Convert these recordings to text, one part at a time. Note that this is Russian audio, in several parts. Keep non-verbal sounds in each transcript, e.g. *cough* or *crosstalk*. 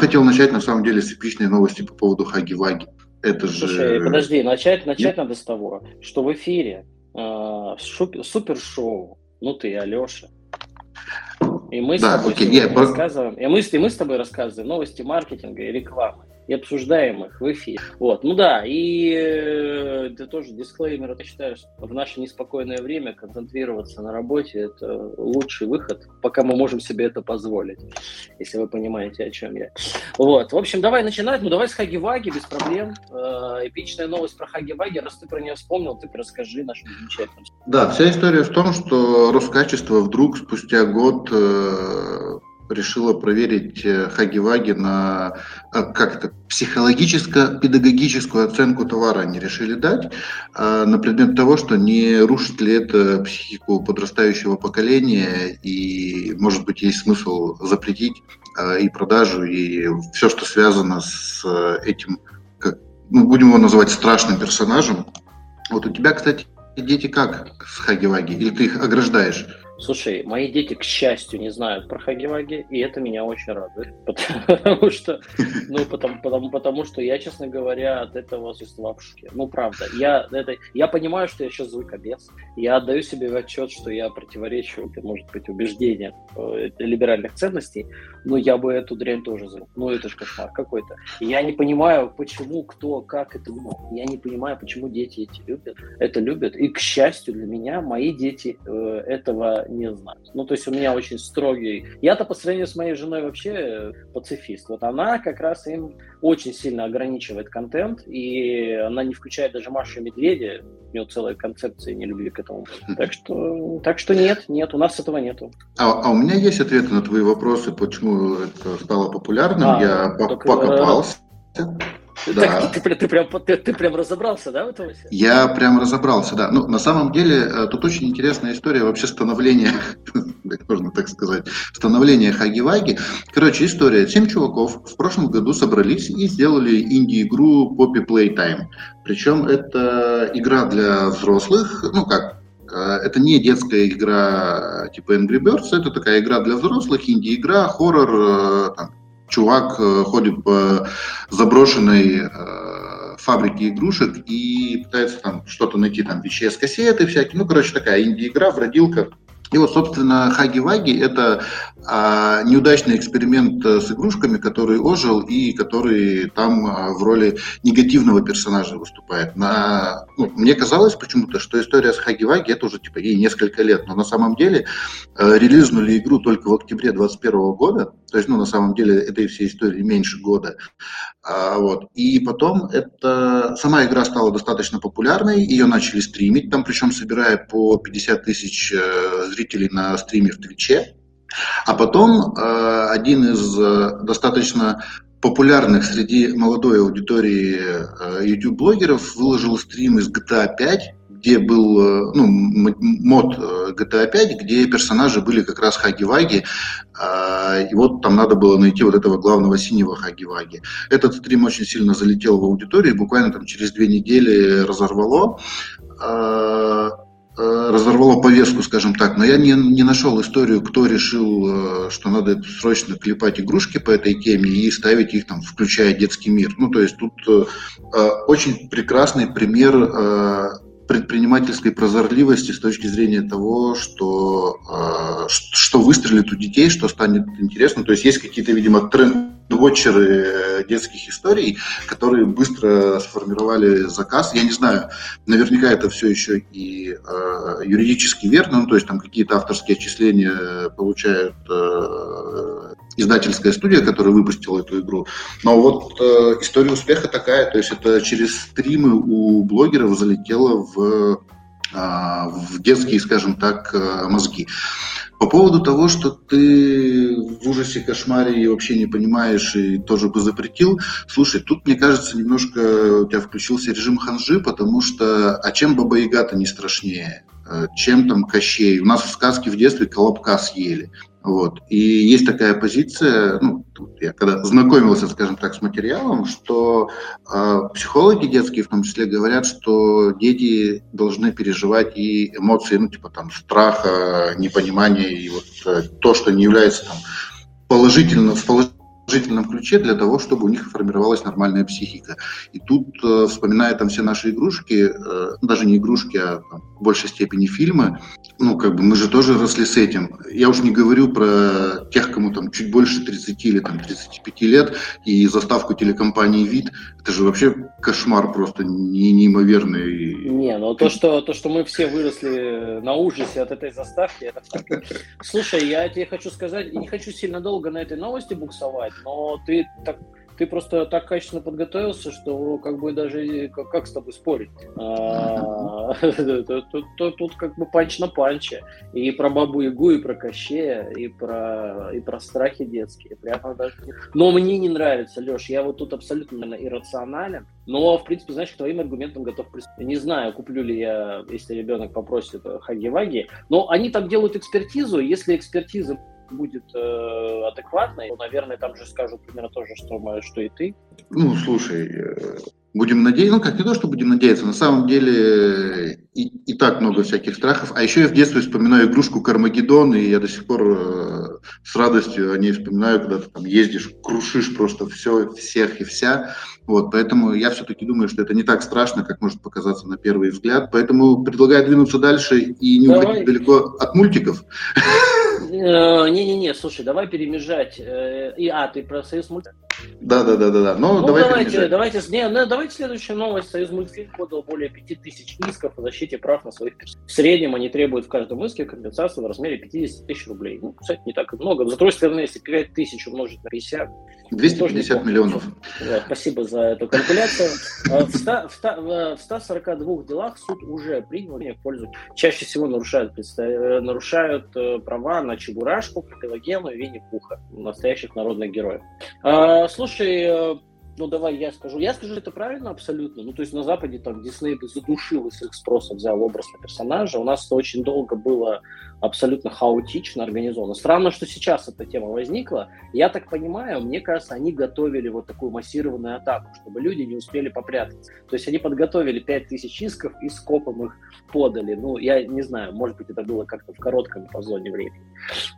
хотел начать, на самом деле, с эпичной новости по поводу Хаги-Ваги. Это Слушай, же... подожди, начать, начать надо с того, что в эфире э, супер-шоу. «Ну ты, Алеша», и мы Да, с тобой окей, я рассказываем, и мы, и мы с тобой рассказываем новости маркетинга и рекламы, и обсуждаем их в эфире. Вот, ну да, и э, это тоже дисклеймер, я считаю, что в наше неспокойное время концентрироваться на работе – это лучший выход, пока мы можем себе это позволить, если вы понимаете, о чем я. Вот, в общем, давай начинать, ну давай с Хаги-Ваги, без проблем. Э, Эпичная новость про Хаги-Ваги, раз ты про нее вспомнил, ты расскажи нашим замечательным Да, вся история в том, что Роскачество вдруг спустя год э, решило проверить э, Хаги-Ваги на э, как это, психологическо-педагогическую оценку товара они решили дать э, на предмет того, что не рушит ли это психику подрастающего поколения и, может быть, есть смысл запретить и продажу, и все, что связано с этим, как, ну, будем его называть страшным персонажем. Вот у тебя, кстати, дети как с Хаги-Ваги? Или ты их ограждаешь? Слушай, мои дети, к счастью, не знают про Хаги-Ваги, и это меня очень радует, *laughs* потому что, ну, потому, потому, потому что я, честно говоря, от этого существа в шоке. Ну, правда, я, это, я понимаю, что я сейчас звукобес, я отдаю себе отчет, что я противоречу, может быть, убеждениям э, либеральных ценностей, но я бы эту дрянь тоже звук. Ну, это же кошмар какой-то. Я не понимаю, почему, кто, как это думал. Я не понимаю, почему дети эти любят, это любят. И, к счастью для меня, мои дети э, этого не знают. Ну, то есть у меня очень строгий... Я-то по сравнению с моей женой вообще э, пацифист. Вот она как раз им очень сильно ограничивает контент, и она не включает даже Машу и Медведя. У нее целая концепция нелюбви к этому. *laughs* Так что, так что нет, нет, у нас этого нету. А, а у меня есть ответы на твои вопросы, почему это стало популярным. А, Я так, покопался. Да. Так, ты, ты, ты прям, ты, ты прям разобрался, да, в этом? Я прям разобрался, да. Ну, на самом деле, э, тут очень интересная история вообще становления, *laughs* можно так сказать, становления Хаги-Ваги. Короче, история. Семь чуваков в прошлом году собрались и сделали инди-игру Poppy Playtime. Причем это игра для взрослых, ну как, э, это не детская игра э, типа Angry Birds, это такая игра для взрослых, инди-игра, хоррор, там, чувак э, ходит по заброшенной э, фабрике игрушек и пытается там что-то найти, там VHS-кассеты всякие, ну, короче, такая инди-игра в родилках. И вот, собственно, Хаги-Ваги – это а, неудачный эксперимент э, с игрушками, который ожил и который там а, в роли негативного персонажа выступает. На, ну, мне казалось почему-то, что история с Хаги-Ваги – это уже типа ей несколько лет, но на самом деле э, релизнули игру только в октябре 2021 года, то есть, ну, на самом деле, этой всей истории меньше года. А, вот. И потом это сама игра стала достаточно популярной, ее начали стримить, там причем собирая по 50 тысяч э, зрителей на стриме в Твиче. А потом э, один из э, достаточно популярных среди молодой аудитории э, YouTube-блогеров выложил стрим из GTA 5, где был э, ну, мод э, GTA 5, где персонажи были как раз Хаги-Ваги, а, и вот там надо было найти вот этого главного синего Хаги-Ваги. Этот стрим очень сильно залетел в аудиторию, буквально там через две недели разорвало а, э, разорвало повестку, скажем так, но я не, не нашел историю, кто решил, что надо срочно клепать игрушки по этой теме и ставить их там, включая детский мир. Ну, то есть тут э, очень прекрасный пример э, предпринимательской прозорливости с точки зрения того, что, э, что выстрелит у детей, что станет интересно. То есть есть какие-то, видимо, тренд-вотчеры э, детских историй, которые быстро сформировали заказ. Я не знаю, наверняка это все еще и э, юридически верно, ну, то есть там какие-то авторские отчисления получают э, издательская студия, которая выпустила эту игру. Но вот э, история успеха такая, то есть это через стримы у блогеров залетело в, а, в детские, скажем так, э, мозги. По поводу того, что ты в ужасе, кошмаре и вообще не понимаешь и тоже бы запретил, слушай, тут, мне кажется, немножко у тебя включился режим ханжи, потому что, а чем Баба Яга-то не страшнее? Э, Чем там Кощей? У нас в сказке в детстве колобка съели. Вот. И есть такая позиция, ну, я когда знакомился, скажем так, с материалом, что э, психологи детские в том числе говорят, что дети должны переживать и эмоции, ну, типа там страха, непонимания, и вот э, то, что не является там положительно, с положительной положительном ключе для того, чтобы у них формировалась нормальная психика. И тут, э, вспоминая там все наши игрушки, э, даже не игрушки, а там, в большей степени фильмы, ну, как бы мы же тоже росли с этим. Я уж не говорю про тех, кому там чуть больше 30 или там 35 лет, и заставку телекомпании «Вид», это же вообще кошмар просто не, неимоверный. Не, ну то что, то, что мы все выросли на ужасе от этой заставки, это Слушай, я тебе хочу сказать, не хочу сильно долго на этой новости буксовать, но ты так ты просто так качественно подготовился, что как бы даже как, как с тобой спорить? А, *laughs* тут как бы панч на панче. И про Бабу Ягу, и про Кощея, и про, и про страхи детские. Прямо даже... Но мне не нравится, Леш, я вот тут абсолютно иррационален. Но, в принципе, знаешь, к твоим аргументам готов приступить. Не знаю, куплю ли я, если ребенок попросит хаги-ваги. Но они так делают экспертизу. Если экспертиза будет э, адекватной, то, наверное, там же скажут примерно то же, что, что и ты. Ну, слушай, э, будем надеяться, ну как, не то, что будем надеяться, на самом деле и, и так много всяких страхов. А еще я в детстве вспоминаю игрушку Кармагеддон, и я до сих пор э, с радостью о ней вспоминаю, когда ты там ездишь, крушишь просто все, всех и вся. Вот, поэтому я все-таки думаю, что это не так страшно, как может показаться на первый взгляд. Поэтому предлагаю двинуться дальше и не Давай. уходить далеко от мультиков. *laughs* Э, не-не-не, слушай, давай перемежать. Э, и, а, ты про Союз мультфильм? Да, да, да, да, да. Ну, ну давай давайте, давайте, не, ну, давайте следующая новость. Союз мультфильм подал более 5000 исков о защите прав на своих персонажей. В среднем они требуют в каждом иске компенсацию в размере 50 тысяч рублей. Ну, кстати, не так много. За другой стороны, если 5 тысяч умножить на 50, 250 миллионов. Да, спасибо за эту калькуляцию. А, в, 100, в, 100, в 142 делах суд уже принял в пользу. Чаще всего нарушают, э, нарушают э, права на Чебурашку, Пелагену и Винни-Пуха, настоящих народных героев. Слушай, э, ну давай я скажу. Я скажу, это правильно абсолютно. Ну, то есть на Западе там Дисней задушил, если их спроса взял образ на персонажа. У нас это очень долго было абсолютно хаотично организовано. Странно, что сейчас эта тема возникла. Я так понимаю, мне кажется, они готовили вот такую массированную атаку, чтобы люди не успели попрятаться. То есть они подготовили 5000 исков и скопом их подали. Ну, я не знаю, может быть, это было как-то в коротком зоне времени.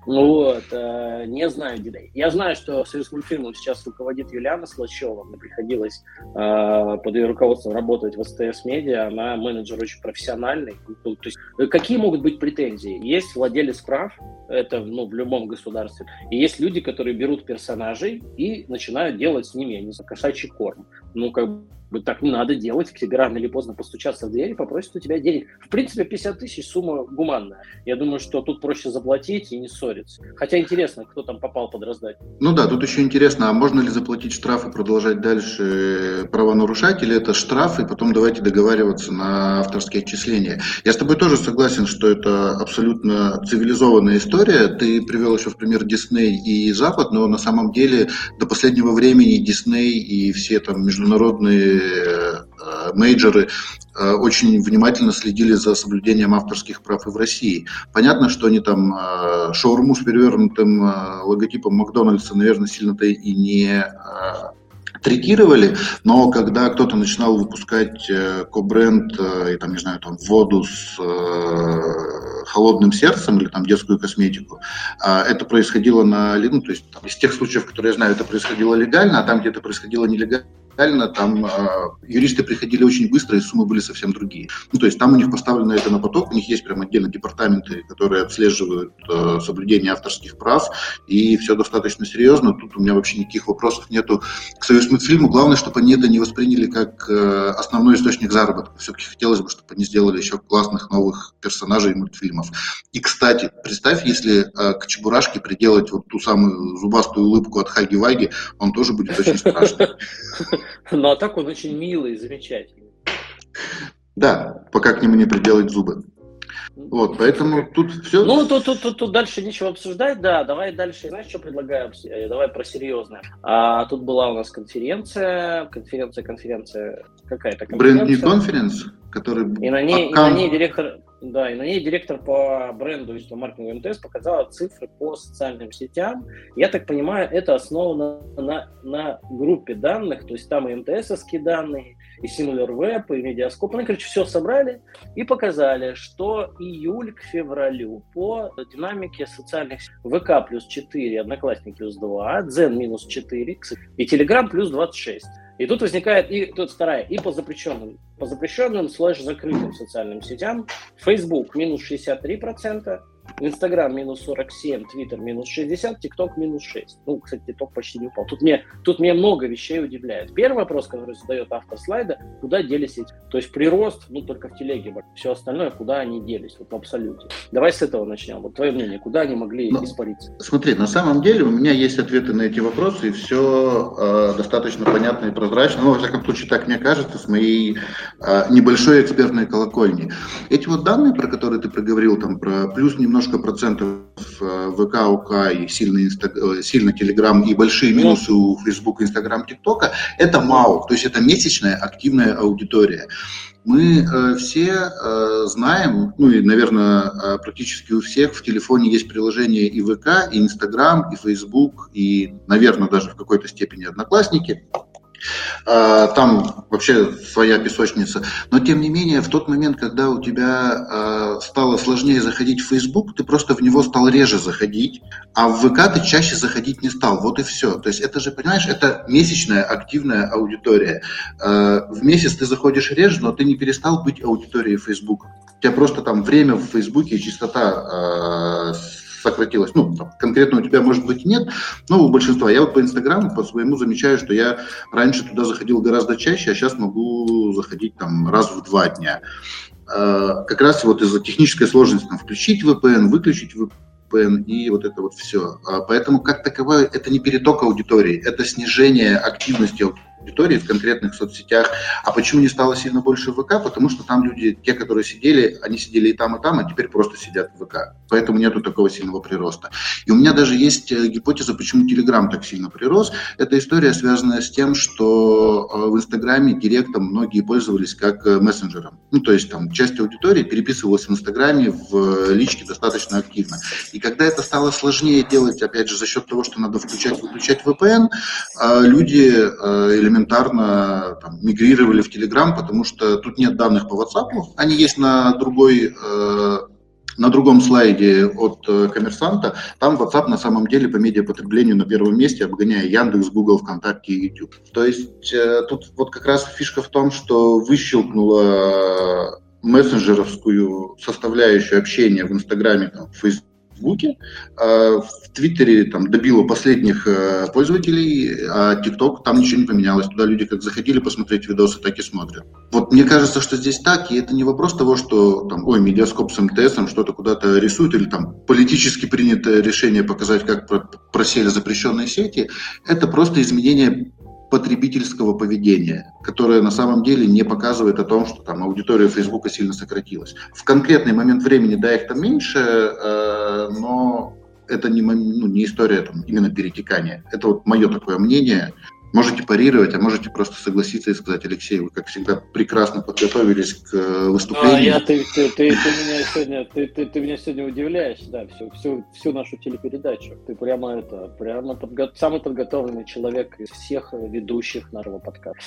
Ну вот, э, не знаю, Дидей. Я знаю, что Союз мультфильмов сейчас руководит Юлиана Слащева. Мне приходилось э, под ее руководством работать в СТС Медиа. Она менеджер очень профессиональный. То есть, э, какие могут быть претензии? Есть есть владелец прав, это ну, в любом государстве, и есть люди, которые берут персонажей и начинают делать с ними, я не знаю, кошачий корм. Ну, как бы так не надо делать, к тебе рано или поздно постучаться в дверь и попросят у тебя денег. В принципе, 50 тысяч сумма гуманная. Я думаю, что тут проще заплатить и не ссориться. Хотя интересно, кто там попал под раздать. Ну да, тут еще интересно, а можно ли заплатить штраф и продолжать дальше правонарушать, или это штраф, и потом давайте договариваться на авторские отчисления. Я с тобой тоже согласен, что это абсолютно цивилизованная история. Ты привел еще в пример Дисней и Запад, но на самом деле до последнего времени Дисней и все там международные Э, мейджоры э, очень внимательно следили за соблюдением авторских прав и в России. Понятно, что они там э, шаурму с перевернутым логотипом Макдональдса, наверное, сильно-то и не третировали, но когда кто-то начинал выпускать ко-бренд и там, не знаю, там воду с э, холодным сердцем или там детскую косметику, э, это происходило на, ну, то есть там, из тех случаев, которые я знаю, это происходило легально, а там, где это происходило нелегально, реально там э, юристы приходили очень быстро, и суммы были совсем другие. Ну, то есть там у них поставлено это на поток, у них есть прям отдельно департаменты, которые отслеживают э, соблюдение авторских прав, и все достаточно серьезно. Тут у меня вообще никаких вопросов нету к Союз мультфильму. Главное, чтобы они это не восприняли как э, основной источник заработка. Все-таки хотелось бы, чтобы они сделали еще классных новых персонажей мультфильмов. И, кстати, представь, если э, к Чебурашке приделать вот ту самую зубастую улыбку от Хаги-Ваги, он тоже будет очень страшный. *laughs* *laughs* Ну а так он очень милый, замечательный. Да, пока к нему не приделать зубы. Вот, поэтому тут все. Ну, тут, тут, тут, тут дальше нечего обсуждать, да. Давай дальше. Знаешь, что предлагаю? Э, давай про серьезное. А, тут была у нас конференция, конференция, конференция какая-то. Бренд не конференц, который. И на ней, и на ней директор, да, и на ней директор по бренду и маркетингу МТС показала цифры по социальным сетям. Я так понимаю, это основано на, на группе данных, то есть там и МТСовские данные, и SimilarWeb, и Медиаскоп. Ну, короче, все собрали и показали, что июль к февралю по динамике социальных ВК плюс 4, Одноклассники плюс 2, Дзен минус 4 и Телеграм плюс 26. И тут возникает, и тут вторая, и по запрещенным, по запрещенным слэш закрытым социальным сетям, Facebook минус 63%, Инстаграм минус 47, Твиттер минус 60, ТикТок минус 6. Ну, кстати, ТикТок почти не упал. Тут мне, тут мне много вещей удивляет. Первый вопрос, который задает автор слайда, куда делись эти? То есть прирост, ну, только в телеге. Все остальное, куда они делись, вот в абсолюте. Давай с этого начнем. Вот твое мнение, куда они могли ну, испариться? Смотри, на самом деле у меня есть ответы на эти вопросы, и все э, достаточно понятно и прозрачно. Ну, во всяком случае, так мне кажется, с моей э, небольшой экспертной колокольни. Эти вот данные, про которые ты проговорил, там, про плюс немножко процентов э, ВК, УК и сильно, инста, э, сильно Телеграм и большие минусы у Facebook, Инстаграм, ТикТока, это МАУ, то есть это месячная активная аудитория. Мы э, все э, знаем, ну и, наверное, э, практически у всех в телефоне есть приложение и ВК, и Инстаграм, и Фейсбук, и, наверное, даже в какой-то степени Одноклассники. А, там вообще своя песочница. Но тем не менее, в тот момент, когда у тебя а, стало сложнее заходить в Facebook, ты просто в него стал реже заходить, а в ВК ты чаще заходить не стал. Вот и все. То есть это же, понимаешь, это месячная активная аудитория. А, в месяц ты заходишь реже, но ты не перестал быть аудиторией Facebook. У тебя просто там время в Фейсбуке и частота сократилось. Ну, там, конкретно у тебя, может быть, нет, но у большинства. Я вот по Инстаграму, по своему замечаю, что я раньше туда заходил гораздо чаще, а сейчас могу заходить там раз в два дня. Э, как раз вот из-за технической сложности там, включить VPN, выключить VPN и вот это вот все. А поэтому как таковое это не переток аудитории, это снижение активности аудитории аудитории в конкретных соцсетях. А почему не стало сильно больше ВК? Потому что там люди, те, которые сидели, они сидели и там, и там, а теперь просто сидят в ВК. Поэтому нету такого сильного прироста. И у меня даже есть э, гипотеза, почему Телеграм так сильно прирос. Эта история связана с тем, что э, в Инстаграме директом многие пользовались как э, мессенджером. Ну, то есть там часть аудитории переписывалась в Инстаграме в личке достаточно активно. И когда это стало сложнее делать, опять же, за счет того, что надо включать-выключать VPN, люди или элементарно там, мигрировали в Telegram, потому что тут нет данных по WhatsApp, они есть на другой э, на другом слайде от э, коммерсанта, там WhatsApp на самом деле по медиапотреблению на первом месте, обгоняя Яндекс, Google, ВКонтакте и YouTube. То есть э, тут вот как раз фишка в том, что выщелкнула мессенджеровскую составляющую общения в Инстаграме, там, в Facebook, Фейсбуке, а в Твиттере там добило последних э, пользователей, а ТикТок там ничего не поменялось. Туда люди как заходили посмотреть видосы, так и смотрят. Вот мне кажется, что здесь так, и это не вопрос того, что там, ой, медиаскоп с МТСом что-то куда-то рисует, или там политически принятое решение показать, как просели запрещенные сети. Это просто изменение потребительского поведения, которое на самом деле не показывает о том, что там аудитория Фейсбука сильно сократилась. В конкретный момент времени, да, их там меньше, э, но это не, ну, не история там, именно перетекания. Это вот мое такое мнение. Можете парировать, а можете просто согласиться и сказать, Алексей, вы, как всегда, прекрасно подготовились к э, выступлению. А, я, ты, ты, ты, ты, меня сегодня, ты, ты, ты меня сегодня удивляешь, да, всю, всю, всю нашу телепередачу. Ты прямо это, прямо подго... самый подготовленный человек из всех ведущих нашего подкаста.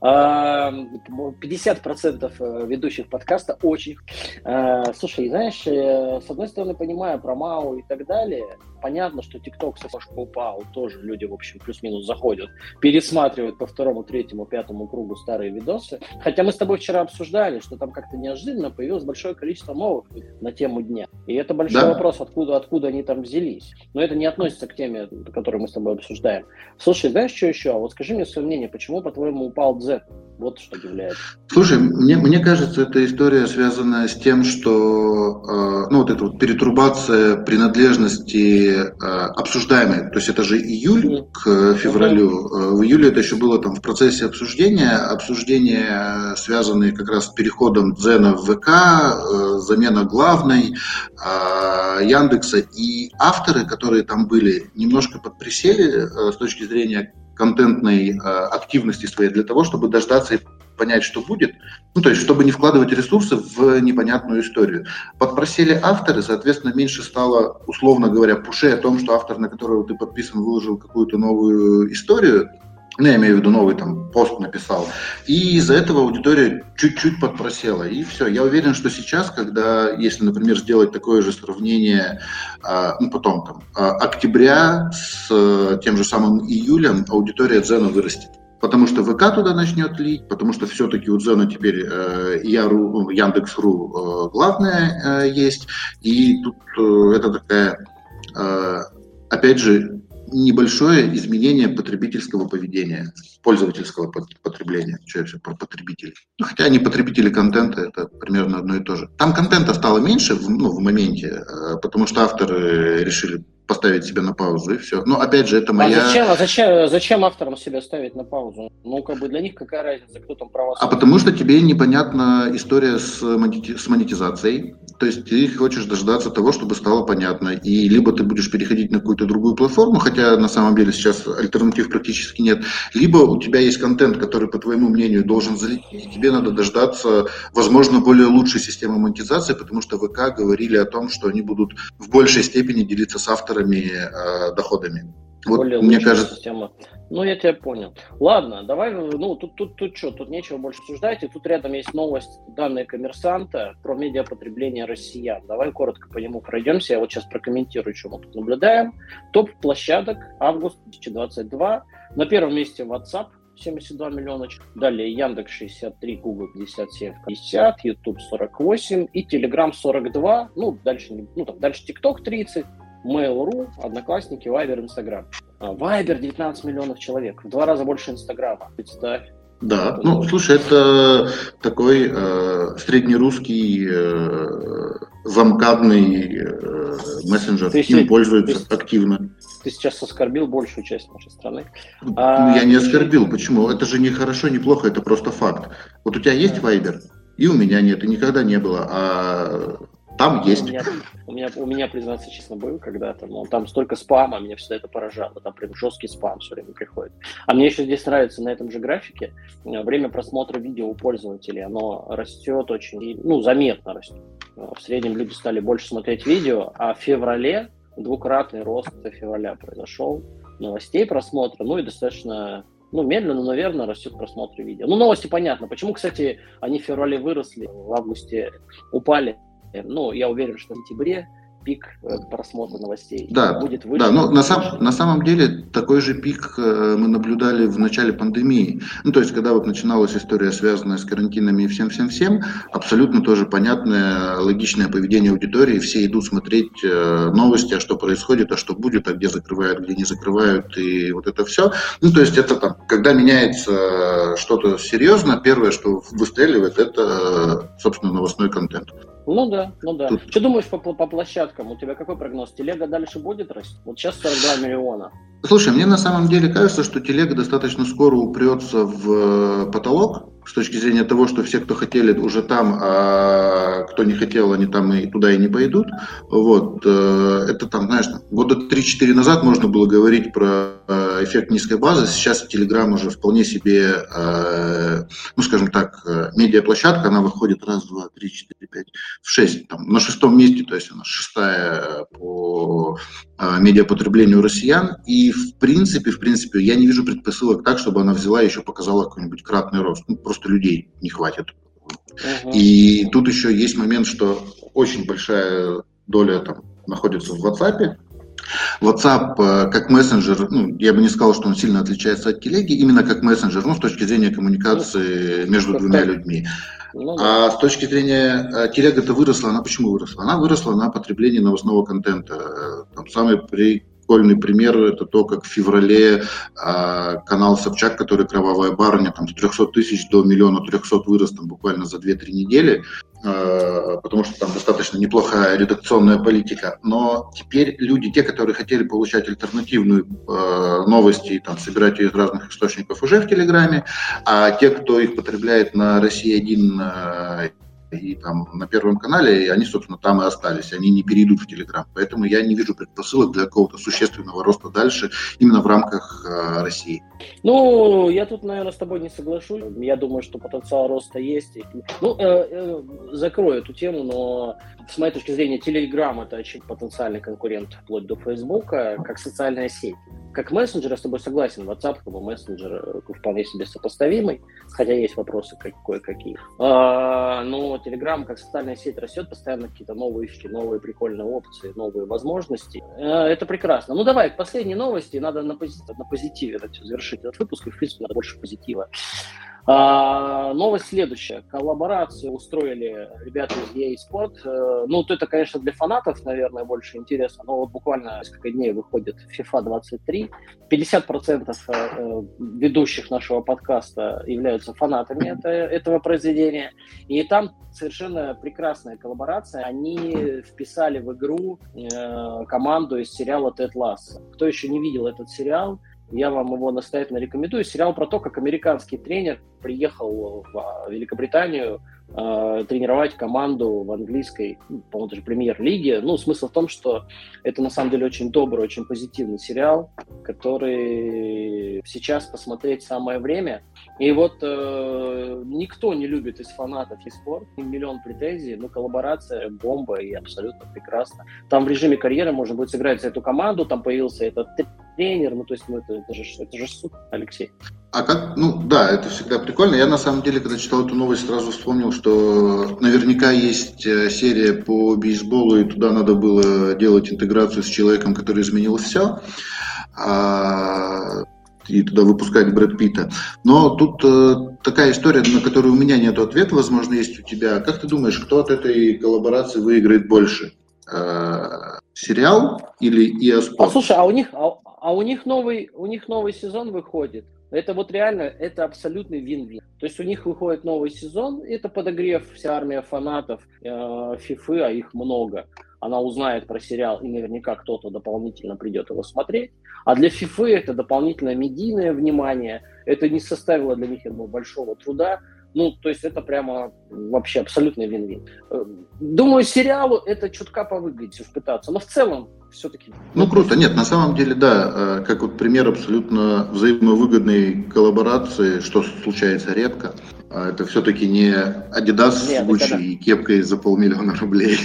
50% э, ведущих подкаста очень... А, слушай, знаешь, э, с одной стороны, понимаю про МАУ и так далее, понятно, что ТикТок совсем упал, тоже люди, в общем, плюс-минус заходят, пересматривают по второму, третьему, пятому кругу старые видосы. Хотя мы с тобой вчера обсуждали, что там как-то неожиданно появилось большое количество новых на тему дня. И это большой да. вопрос, откуда, откуда они там взялись. Но это не относится к теме, которую мы с тобой обсуждаем. Слушай, знаешь, что еще? Вот скажи мне свое мнение, почему, по-твоему, упал Z? Вот что удивляет. Слушай, мне, мне кажется, эта история связана с тем, что э, ну, вот эта вот перетрубация принадлежности э, обсуждаемой, то есть это же июль к февралю. Э, в июле это еще было там в процессе обсуждения, обсуждения, связанные как раз с переходом Дзена в ВК, э, замена главной, э, Яндекса. И авторы, которые там были, немножко подприсели э, с точки зрения контентной э, активности своей для того, чтобы дождаться понять, что будет, ну, то есть, чтобы не вкладывать ресурсы в непонятную историю. Подпросили авторы, соответственно, меньше стало, условно говоря, пушей о том, что автор, на которого ты подписан, выложил какую-то новую историю, ну, я имею в виду новый там пост написал. И из-за этого аудитория чуть-чуть подпросела. И все. Я уверен, что сейчас, когда, если, например, сделать такое же сравнение, а, ну, потом там, а, октября с э, тем же самым июлем, аудитория Дзена вырастет. Потому что ВК туда начнет лить, потому что все-таки у Дзена теперь э, Яру, Яндекс.ру э, главное э, есть. И тут э, это такая, э, опять же, небольшое изменение потребительского поведения, пользовательского потребления. Что я все про потребителей? Ну, хотя они потребители контента, это примерно одно и то же. Там контента стало меньше в, ну, в моменте, э, потому что авторы решили поставить себя на паузу и все. Но опять же, это а моя... А зачем, а зачем, зачем авторам себя ставить на паузу? Ну, как бы для них какая разница, кто там права... А потому что тебе непонятна история с, монети... с монетизацией. То есть ты хочешь дождаться того, чтобы стало понятно. И либо ты будешь переходить на какую-то другую платформу, хотя на самом деле сейчас альтернатив практически нет, либо у тебя есть контент, который, по твоему мнению, должен залететь, и тебе надо дождаться, возможно, более лучшей системы монетизации, потому что ВК говорили о том, что они будут в большей степени делиться с авторами э, доходами. Вот, более мне кажется... система. Ну, я тебя понял. Ладно, давай, ну, тут, тут, тут что, тут нечего больше обсуждать. И тут рядом есть новость, данные коммерсанта про медиапотребление россиян. Давай коротко по нему пройдемся. Я вот сейчас прокомментирую, что мы тут наблюдаем. Топ площадок, август 2022. На первом месте WhatsApp, 72 миллиона. Далее Яндекс 63, Google 57, 50, YouTube 48 и Telegram 42. Ну, дальше, ну, там, дальше TikTok 30, Mail.ru, Одноклассники, Viber, Instagram. А, Viber 19 миллионов человек, в два раза больше Инстаграма. Представь. Да, ну, слушай, это такой э, среднерусский э, замкадный э, мессенджер. Ты Им пользуются ты, активно. Ты сейчас оскорбил большую часть нашей страны. Ну, а, я не оскорбил. Почему? Это же не хорошо, не плохо, это просто факт. Вот у тебя есть Viber, и у меня нет, и никогда не было. А там есть. У меня, у меня, у меня, признаться честно, был когда-то, но там столько спама, меня всегда это поражало. Там прям жесткий спам все время приходит. А мне еще здесь нравится на этом же графике э, время просмотра видео у пользователей, оно растет очень, ну, заметно растет. Э, в среднем люди стали больше смотреть видео, а в феврале двукратный рост февраля произошел новостей просмотра, ну и достаточно ну, медленно, но наверное, растет просмотр видео. Ну, новости понятно. Почему, кстати, они в феврале выросли, в августе упали? Ну, я уверен, что в сентябре пик э, просмотра новостей да, будет выше. Да, но на, сам, на самом деле такой же пик э, мы наблюдали в начале пандемии. Ну, то есть, когда вот начиналась история, связанная с карантинами и всем-всем-всем, абсолютно тоже понятное, логичное поведение аудитории. Все идут смотреть э, новости, а что происходит, а что будет, а где закрывают, где не закрывают, и вот это все. Ну, то есть, это там, когда меняется что-то серьезно, первое, что выстреливает, это, собственно, новостной контент. Ну да, ну да. Тут... Что думаешь по, по площадкам? У тебя какой прогноз? Телега дальше будет расти? Вот сейчас 42 миллиона. Слушай, мне на самом деле кажется, что телега достаточно скоро упрется в э, потолок, с точки зрения того, что все, кто хотели, уже там, а кто не хотел, они там и туда и не пойдут. Вот. Э, это там, знаешь, года 3-4 назад можно было говорить про э, эффект низкой базы. Сейчас Telegram уже вполне себе, э, ну, скажем так, медиаплощадка, она выходит раз, два, три, четыре, пять, в шесть, там, на шестом месте, то есть она шестая по медиапотреблению россиян. И, в принципе, в принципе, я не вижу предпосылок так, чтобы она взяла и еще показала какой-нибудь кратный рост. Ну, просто людей не хватит. Uh-huh. И тут еще есть момент, что очень большая доля там находится в WhatsApp. WhatsApp э, как мессенджер, ну, я бы не сказал, что он сильно отличается от телеги, именно как мессенджер, ну, с точки зрения коммуникации ну, между двумя людьми. Ну, да. А с точки зрения э, телега-то выросла, она почему выросла? Она выросла на потреблении новостного контента. Э, там самый при Школьный пример – это то, как в феврале э, канал Собчак, который «Кровавая барыня», там с 300 тысяч до миллиона 300 вырос там, буквально за 2-3 недели, потому что там достаточно неплохая редакционная политика. Но теперь люди, те, которые хотели получать альтернативную э, новости, там, собирать ее из разных источников уже в Телеграме, а те, кто их потребляет на Россия-1 и там на Первом канале, и они, собственно, там и остались, они не перейдут в Телеграм. Поэтому я не вижу предпосылок для какого-то существенного роста дальше именно в рамках э, России. Ну, я тут, наверное, с тобой не соглашусь. Я думаю, что потенциал роста есть. Ну, э, э, закрою эту тему, но с моей точки зрения, Телеграм это очень потенциальный конкурент вплоть до Фейсбука, как социальная сеть. как мессенджер, я с тобой согласен, WhatsApp как мессенджер э, вполне себе сопоставимый, хотя есть вопросы кое-какие. А, но Telegram как социальная сеть растет, постоянно какие-то новые вещи, новые прикольные опции, новые возможности. А, это прекрасно. Ну давай, к последней новости, надо на, пози- на позитиве это все завершить этот выпуск, и в принципе надо больше позитива. А, новость следующая. Коллаборацию устроили ребята из EA Sport. Э, ну, это, конечно, для фанатов, наверное, больше интересно. Но вот буквально несколько дней выходит FIFA 23. 50% э, ведущих нашего подкаста являются фанатами это, этого произведения. И там совершенно прекрасная коллаборация. Они вписали в игру э, команду из сериала «Тед Ласса». Кто еще не видел этот сериал, я вам его настоятельно рекомендую. Сериал про то, как американский тренер приехал в а, Великобританию э, тренировать команду в английской, ну, по-моему, даже премьер-лиге. Ну, смысл в том, что это на самом деле очень добрый, очень позитивный сериал, который сейчас посмотреть самое время. И вот э, никто не любит из фанатов и спорт, миллион претензий, но коллаборация бомба и абсолютно прекрасно. Там в режиме карьеры можно будет сыграть за эту команду, там появился этот тренер, ну то есть ну, это, это, же, это же суд, Алексей. А как, ну да, это всегда прикольно. Я на самом деле, когда читал эту новость, сразу вспомнил, что наверняка есть э, серия по бейсболу, и туда надо было делать интеграцию с человеком, который изменил все. А, и туда выпускать Брэд Питта. Но тут э, такая история, на которую у меня нет ответа, возможно, есть у тебя. Как ты думаешь, кто от этой коллаборации выиграет больше? Э, сериал или EA Sports? А слушай, а у них, а, а у них новый, у них новый сезон выходит. Это вот реально, это абсолютный вин-вин. То есть у них выходит новый сезон, это подогрев, вся армия фанатов э, FIFA, а их много. Она узнает про сериал, и наверняка кто-то дополнительно придет его смотреть. А для FIFA это дополнительное медийное внимание. Это не составило для них думаю, большого труда. Ну, то есть это прямо вообще абсолютный вин-вин. Э, думаю, сериалу это чутка повыгодить пытаться, но в целом все-таки... Ну, круто. Нет, на самом деле, да, э, как вот пример абсолютно взаимовыгодной коллаборации, что случается редко. А это все-таки не Adidas Нет, с Gucci и кепкой за полмиллиона рублей.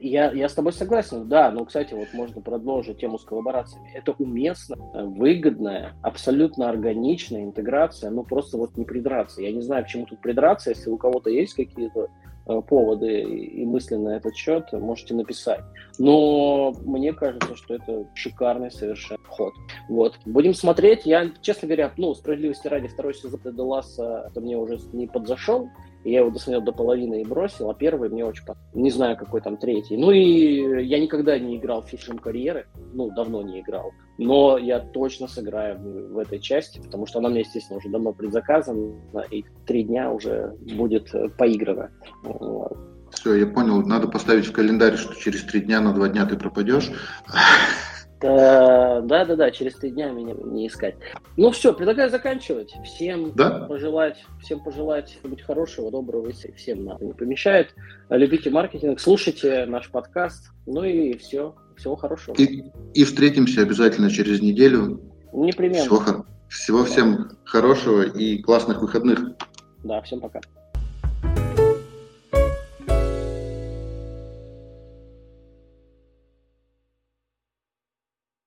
Я, я с тобой согласен, да, но, кстати, вот можно продолжить тему с коллаборациями. Это уместно, выгодная, абсолютно органичная интеграция, ну просто вот не придраться. Я не знаю, к чему тут придраться, если у кого-то есть какие-то Э, поводы и мысли на этот счет, можете написать. Но мне кажется, что это шикарный совершенно ход. Вот. Будем смотреть. Я, честно говоря, ну, справедливости ради, второй сезон Деласа это мне уже не подзашел. Я его досмотрел до половины и бросил, а первый мне очень понравился. Не знаю, какой там третий. Ну и я никогда не играл в фильм карьеры. Ну, давно не играл. Но я точно сыграю в, в этой части, потому что она мне, естественно, уже давно предзаказана, и три дня уже будет э, поиграна. Все, я понял. Надо поставить в календарь, что через три дня на два дня ты пропадешь. Да, да, да, через три дня меня не искать. Ну все, предлагаю заканчивать. Всем да? пожелать, всем пожелать быть хорошего, доброго, если всем надо не помешает. Любите маркетинг, слушайте наш подкаст. Ну и все. Всего хорошего. И, и встретимся обязательно через неделю. Непременно. Всего, всего всем хорошего и классных выходных. Да, всем пока.